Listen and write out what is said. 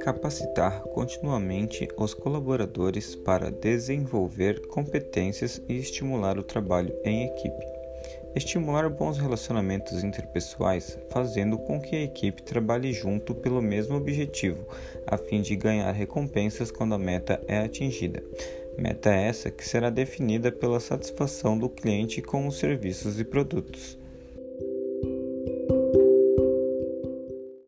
Capacitar continuamente os colaboradores para desenvolver competências e estimular o trabalho em equipe. Estimular bons relacionamentos interpessoais, fazendo com que a equipe trabalhe junto pelo mesmo objetivo, a fim de ganhar recompensas quando a meta é atingida. Meta essa que será definida pela satisfação do cliente com os serviços e produtos.